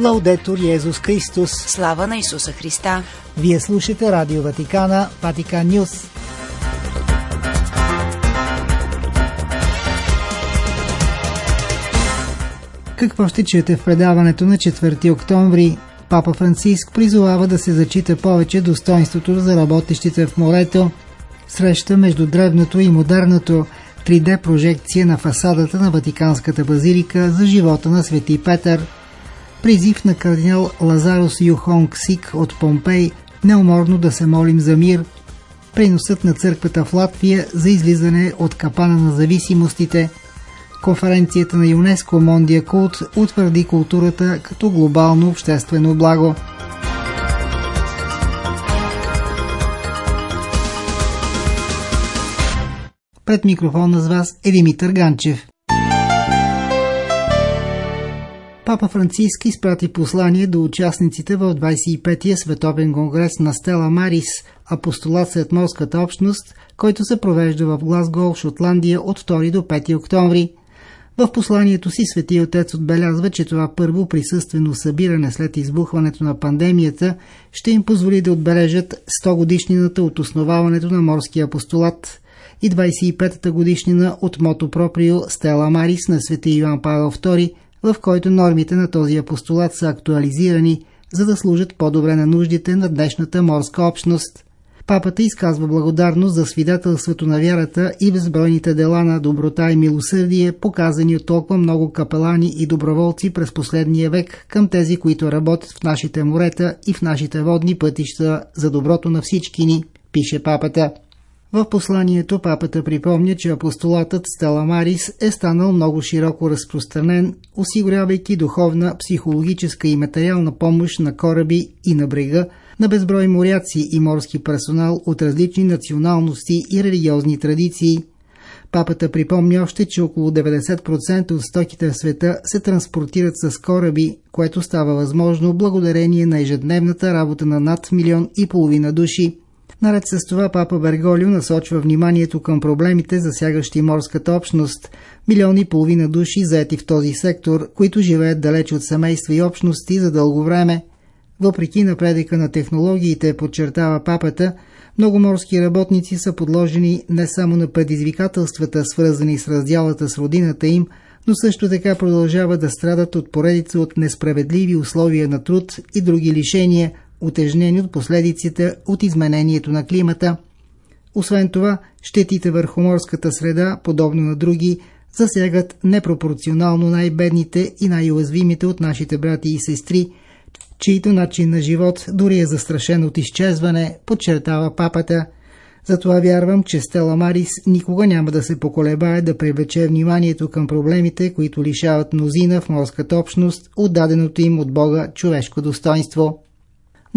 Лаудетор Йезус Христос. Слава на Исуса Христа. Вие слушате Радио Ватикана, Ватикан Нюс. Какво ще чуете в предаването на 4 октомври? Папа Франциск призовава да се зачита повече достоинството за работещите в морето. Среща между древното и модерното 3D прожекция на фасадата на Ватиканската базилика за живота на Свети Петър. Призив на кардинал Лазарос Юхонг Сик от Помпей неуморно да се молим за мир. Приносът на църквата в Латвия за излизане от капана на зависимостите – Конференцията на ЮНЕСКО Мондия Култ утвърди културата като глобално обществено благо. Пред микрофона с вас е Димитър Ганчев. Папа Франциск изпрати послание до участниците в 25-я Световен конгрес на Стела Марис, апостолат сред морската общност, който се провежда в Глазгол, Шотландия от 2 до 5 октомври. В посланието си Свети Отец отбелязва, че това първо присъствено събиране след избухването на пандемията ще им позволи да отбележат 100 годишнината от основаването на морския апостолат и 25-та годишнина от Мото Проприо Стела Марис на Свети Йоан Павел II, в който нормите на този апостолат са актуализирани, за да служат по-добре на нуждите на днешната морска общност – Папата изказва благодарност за свидетелството на вярата и безбройните дела на доброта и милосърдие, показани от толкова много капелани и доброволци през последния век към тези, които работят в нашите морета и в нашите водни пътища за доброто на всички ни, пише папата. В посланието папата припомня, че апостолатът Стела Марис е станал много широко разпространен, осигурявайки духовна, психологическа и материална помощ на кораби и на брега, на безброй моряци и морски персонал от различни националности и религиозни традиции. Папата припомня още, че около 90% от стоките в света се транспортират с кораби, което става възможно благодарение на ежедневната работа на над милион и половина души. Наред с това папа Берголио насочва вниманието към проблемите, засягащи морската общност. Милиони и половина души заети в този сектор, които живеят далеч от семейства и общности за дълго време. Въпреки напредъка на технологиите, подчертава папата, много морски работници са подложени не само на предизвикателствата, свързани с раздялата с родината им, но също така продължават да страдат от поредица от несправедливи условия на труд и други лишения, утежнени от последиците от изменението на климата. Освен това, щетите върху морската среда, подобно на други, засягат непропорционално най-бедните и най-уязвимите от нашите брати и сестри – чието начин на живот дори е застрашен от изчезване, подчертава папата. Затова вярвам, че Стела Марис никога няма да се поколебае да привлече вниманието към проблемите, които лишават мнозина в морската общност, отдаденото им от Бога човешко достоинство.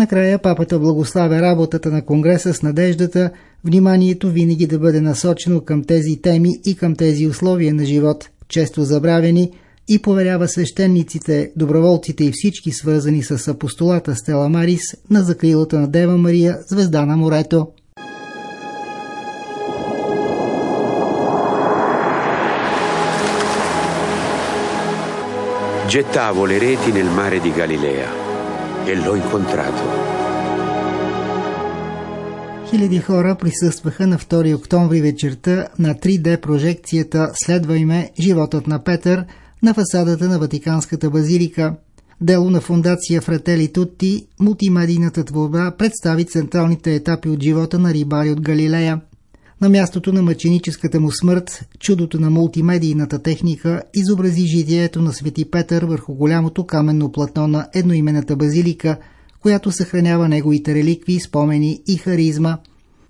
Накрая папата благославя работата на Конгреса с надеждата, вниманието винаги да бъде насочено към тези теми и към тези условия на живот, често забравени, и поверява свещениците, доброволците и всички свързани с апостолата Стела Марис на закрилата на Дева Мария, звезда на морето. Gettavo le reti nel mare di Galilea e l'ho incontrato. Хиляди хора присъстваха на 2 октомври вечерта на 3D прожекцията Следвай ме, животът на Петър – на фасадата на Ватиканската базилика. Дело на фундация Фратели Тутти, мултимедийната творба представи централните етапи от живота на рибари от Галилея. На мястото на мъченическата му смърт, чудото на мултимедийната техника изобрази житието на Свети Петър върху голямото каменно платно на едноимената базилика, която съхранява неговите реликви, спомени и харизма.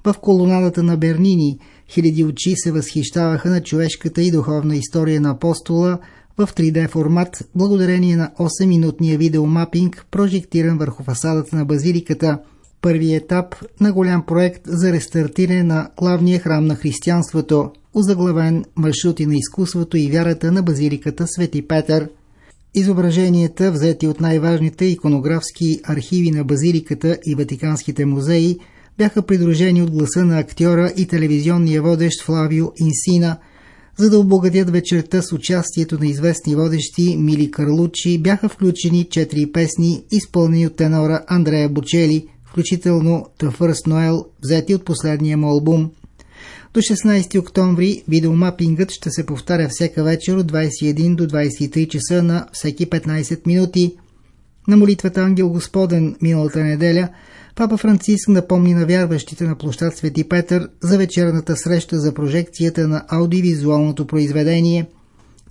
В колонадата на Бернини хиляди очи се възхищаваха на човешката и духовна история на апостола – в 3D формат, благодарение на 8-минутния видеомапинг, прожектиран върху фасадата на базиликата. Първи етап на голям проект за рестартиране на главния храм на християнството, озаглавен маршрути на изкуството и вярата на базиликата Свети Петър. Изображенията, взети от най-важните иконографски архиви на базиликата и Ватиканските музеи, бяха придружени от гласа на актьора и телевизионния водещ Флавио Инсина – За да обогатят вечерта с участието на известни водещи Мили Карлучи бяха включени четири песни, изпълнени от тенора Андрея Бочели, включително The First Noel, взети от последния му албум. До 16 октомври видеомапингът ще се повтаря всяка вечер от 21 до 23 часа на всеки 15 минути. На молитвата Ангел Господен миналата неделя Папа Франциск напомни на вярващите на площад Свети Петър за вечерната среща за прожекцията на аудиовизуалното произведение.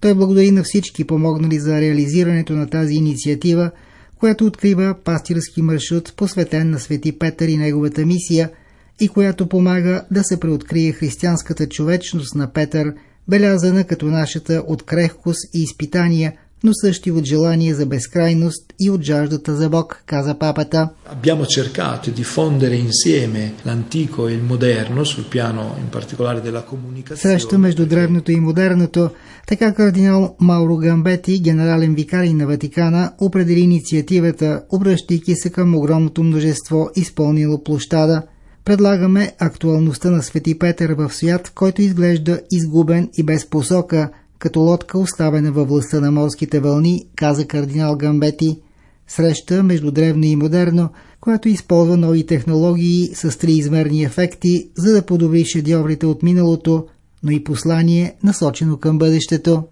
Той благодари на всички помогнали за реализирането на тази инициатива, която открива пастирски маршрут, посветен на Свети Петър и неговата мисия, и която помага да се преоткрие християнската човечност на Петър, белязана като нашата от крехкост и изпитания – но също и от желание за безкрайност и от жаждата за Бог, каза папата. Abbiamo cercato di fondere insieme l'antico e il moderno sul piano in particolare della comunicazione. Среща между древното и модерното, така кардинал Мауро Гамбети, генерален викарий на Ватикана, определи инициативата, обръщайки се към огромното множество, изпълнило площада. Предлагаме актуалността на Свети Петър в свят, който изглежда изгубен и без посока, като лодка оставена във властта на морските вълни, каза кардинал Гамбети, среща между древно и модерно, която използва нови технологии с триизмерни ефекти, за да подобри шедьоврите от миналото, но и послание насочено към бъдещето.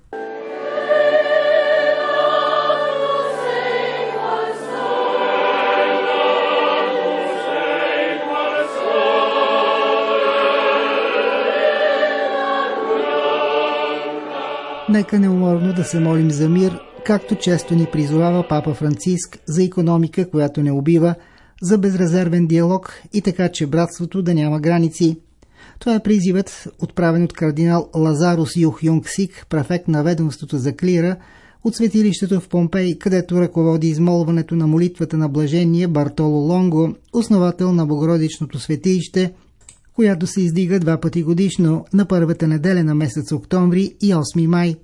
Нека неуморно да се молим за мир, както често ни призовава Папа Франциск за економика, която не убива, за безрезервен диалог и така, че братството да няма граници. Това е призивът, отправен от кардинал Лазарус Юх Юнг Сик, префект на ведомството за клира, от светилището в Помпей, където ръководи измолването на молитвата на блажение Бартоло Лонго, основател на Богородичното светилище – която се издига два пъти годишно на първата неделя на месец октомври и 8 май.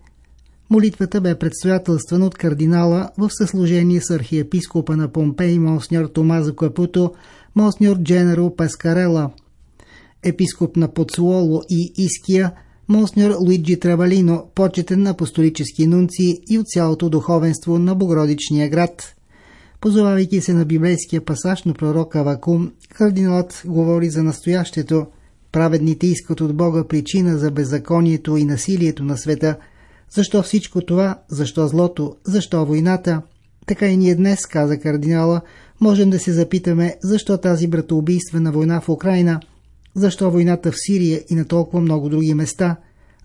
Молитвата бе предстоятелствана от кардинала в съслужение с архиепископа на Помпей Монсньор Томазо Капуто, Монсньор Дженеро Пескарела, епископ на Поцуоло и Иския, Монсньор Луиджи Тревалино, почетен апостолически нунци и от цялото духовенство на Богородичния град. Позовавайки се на библейския пасаж на пророка Вакум, кардиналът говори за настоящето. Праведните искат от Бога причина за беззаконието и насилието на света. Защо всичко това? Защо злото? Защо войната? Така и ние днес, каза кардинала, можем да се запитаме защо тази братоубийствена война в Украина, защо войната в Сирия и на толкова много други места,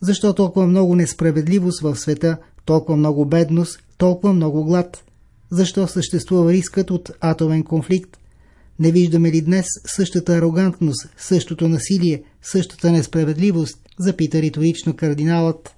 защо толкова много несправедливост в света, толкова много бедност, толкова много глад – защо съществува рискът от атомен конфликт? Не виждаме ли днес същата арогантност, същото насилие, същата несправедливост? Запита риторично кардиналът.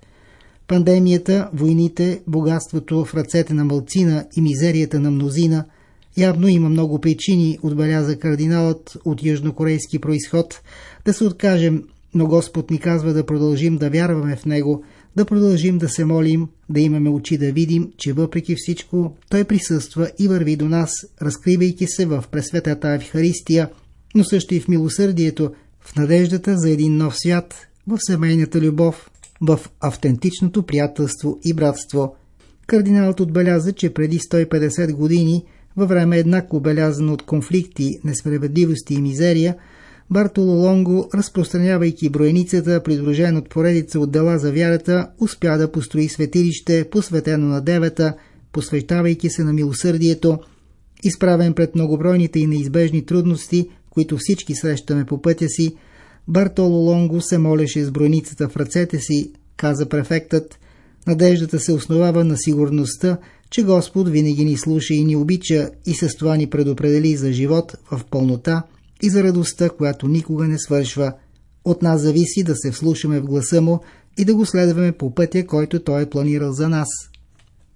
Пандемията, войните, богатството в ръцете на мълцина и мизерията на мнозина – Явно има много причини, отбеляза кардиналът от южнокорейски происход, да се откажем, но Господ ни казва да продължим да вярваме в Него – да продължим да се молим, да имаме очи да видим, че въпреки всичко Той присъства и върви до нас, разкривайки се в пресветата Евхаристия, но също и в милосърдието, в надеждата за един нов свят, в семейната любов, в автентичното приятелство и братство. Кардиналът отбеляза, че преди 150 години, във време еднакво белязано от конфликти, несправедливости и мизерия, Бартоло Лонго, разпространявайки броеницата, придружен от поредица от дела за вярата, успя да построи светилище, посветено на девета, посвещавайки се на милосърдието, изправен пред многобройните и неизбежни трудности, които всички срещаме по пътя си, Бартоло Лонго се молеше с броеницата в ръцете си, каза префектът. Надеждата се основава на сигурността, че Господ винаги ни слуша и ни обича и с това ни предопредели за живот в пълнота – и за радостта, която никога не свършва. От нас зависи да се вслушаме в гласа му и да го следваме по пътя, който той е планирал за нас.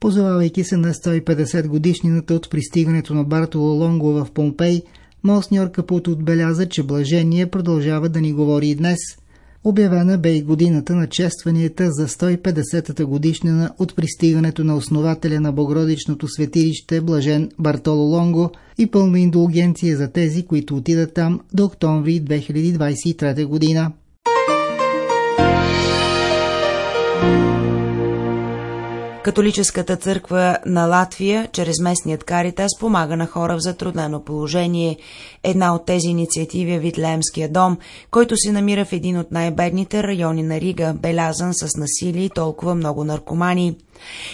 Позовавайки се на 150 годишнината от пристигането на Бартоло Лонго в Помпей, Мосньор Капут отбеляза, че блажение продължава да ни говори и днес – Обявена бе и годината на честванията за 150-та годишнина от пристигането на основателя на Богородичното светилище Блажен Бартоло Лонго и пълна индулгенция за тези, които отидат там до октомври 2023 година. Католическата църква на Латвия, чрез местният Каритас, помага на хора в затруднено положение. Една от тези инициативи е Витлеемския дом, който се намира в един от най-бедните райони на Рига, белязан с насилие и толкова много наркомани.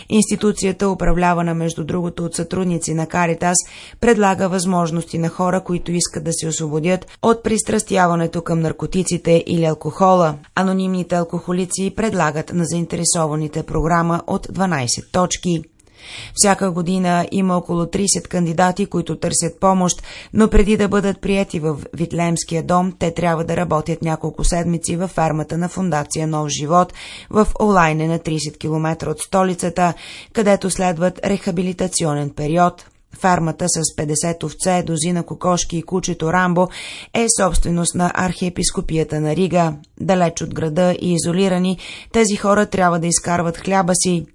Институцията, управлявана между другото от сътрудници на Каритас, предлага възможности на хора, които искат да се освободят от пристрастяването към наркотиците или алкохола. Анонимните алкохолици предлагат на заинтересованите програма от 12 точки. Всяка година има около 30 кандидати, които търсят помощ, но преди да бъдат прияти в Витлеемския дом, те трябва да работят няколко седмици във фермата на фундация Нов живот в Олайне на 30 км от столицата, където следват рехабилитационен период. Фармата с 50 овце, дозина кокошки и кучето Рамбо е собственост на архиепископията на Рига. Далеч от града и изолирани, тези хора трябва да изкарват хляба си.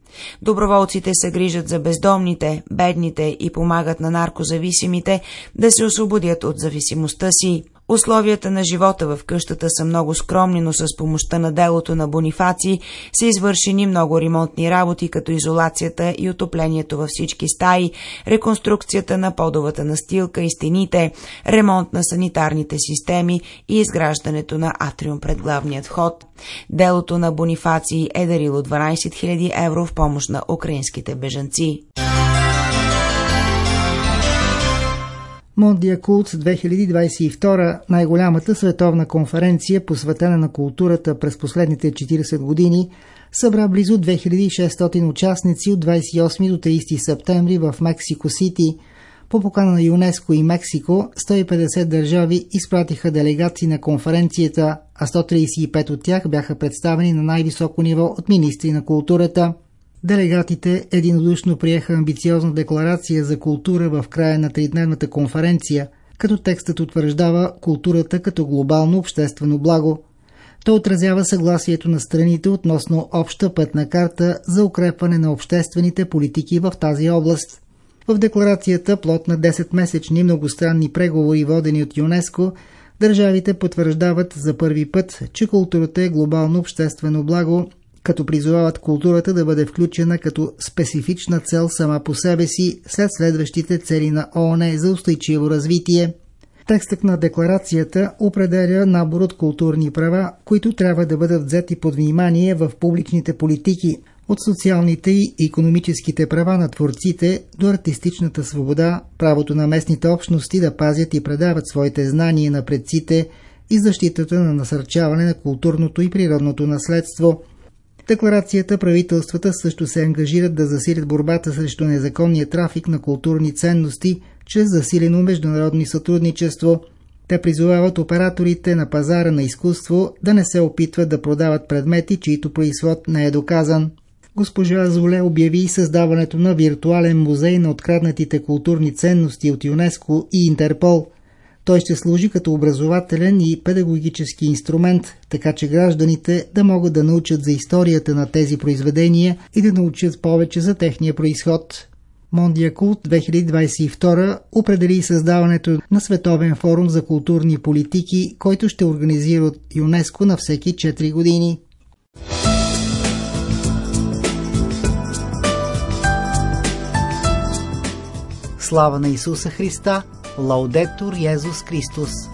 Доброволците се грижат за бездомните, бедните и помагат на наркозависимите да се освободят от зависимостта си. Условията на живота в къщата са много скромни, но с помощта на делото на Бонифаци са извършени много ремонтни работи, като изолацията и отоплението във всички стаи, реконструкцията на подовата настилка и стените, ремонт на санитарните системи и изграждането на атриум пред главният вход. Делото на Бонифаци е дарило 12 000 евро в помощ на украинските бежанци. Мондия Култ 2022, най-голямата световна конференция, посветена на културата през последните 40 години, събра близо 2600 участници от 28 до 30 септември в Мексико Сити. По покана на ЮНЕСКО и Мексико, 150 държави изпратиха делегации на конференцията, а 135 от тях бяха представени на най-високо ниво от министри на културата – Делегатите единодушно приеха амбициозна декларация за култура в края на тридневната конференция, като текстът утвърждава културата като глобално обществено благо. То отразява съгласието на страните относно обща пътна карта за укрепване на обществените политики в тази област. В декларацията, плод на 10-месечни многостранни преговори, водени от ЮНЕСКО, държавите потвърждават за първи път, че културата е глобално обществено благо като призовават културата да бъде включена като специфична цел сама по себе си след следващите цели на ООН за устойчиво развитие. Текстът на декларацията определя набор от културни права, които трябва да бъдат взети под внимание в публичните политики, от социалните и економическите права на творците до артистичната свобода, правото на местните общности да пазят и предават своите знания на предците и защитата на насърчаване на културното и природното наследство – декларацията правителствата също се ангажират да засилят борбата срещу незаконния трафик на културни ценности чрез засилено международни сътрудничество. Те призовават операторите на пазара на изкуство да не се опитват да продават предмети, чието происход не е доказан. Госпожа Золе обяви създаването на виртуален музей на откраднатите културни ценности от ЮНЕСКО и Интерпол – той ще служи като образователен и педагогически инструмент, така че гражданите да могат да научат за историята на тези произведения и да научат повече за техния происход. Мондия Култ 2022 определи създаването на Световен форум за културни политики, който ще организира от ЮНЕСКО на всеки 4 години. Слава на Исуса Христа! Лаудетур Йезус Христос.